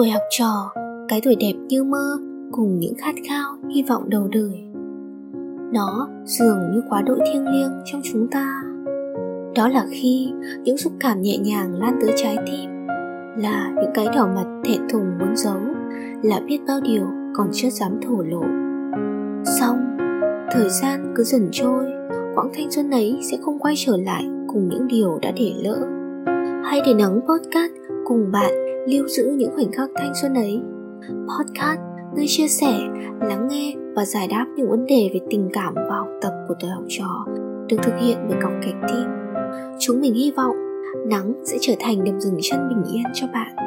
tuổi học trò, cái tuổi đẹp như mơ cùng những khát khao, hy vọng đầu đời. Nó dường như quá đội thiêng liêng trong chúng ta. Đó là khi những xúc cảm nhẹ nhàng lan tới trái tim, là những cái đỏ mặt thẹn thùng muốn giấu, là biết bao điều còn chưa dám thổ lộ. Xong, thời gian cứ dần trôi, quãng thanh xuân ấy sẽ không quay trở lại cùng những điều đã để lỡ. Hãy để nắng podcast cùng bạn lưu giữ những khoảnh khắc thanh xuân ấy. Podcast nơi chia sẻ, lắng nghe và giải đáp những vấn đề về tình cảm và học tập của tuổi học trò được thực hiện bởi cọc kịch team. Chúng mình hy vọng nắng sẽ trở thành điểm dừng chân bình yên cho bạn.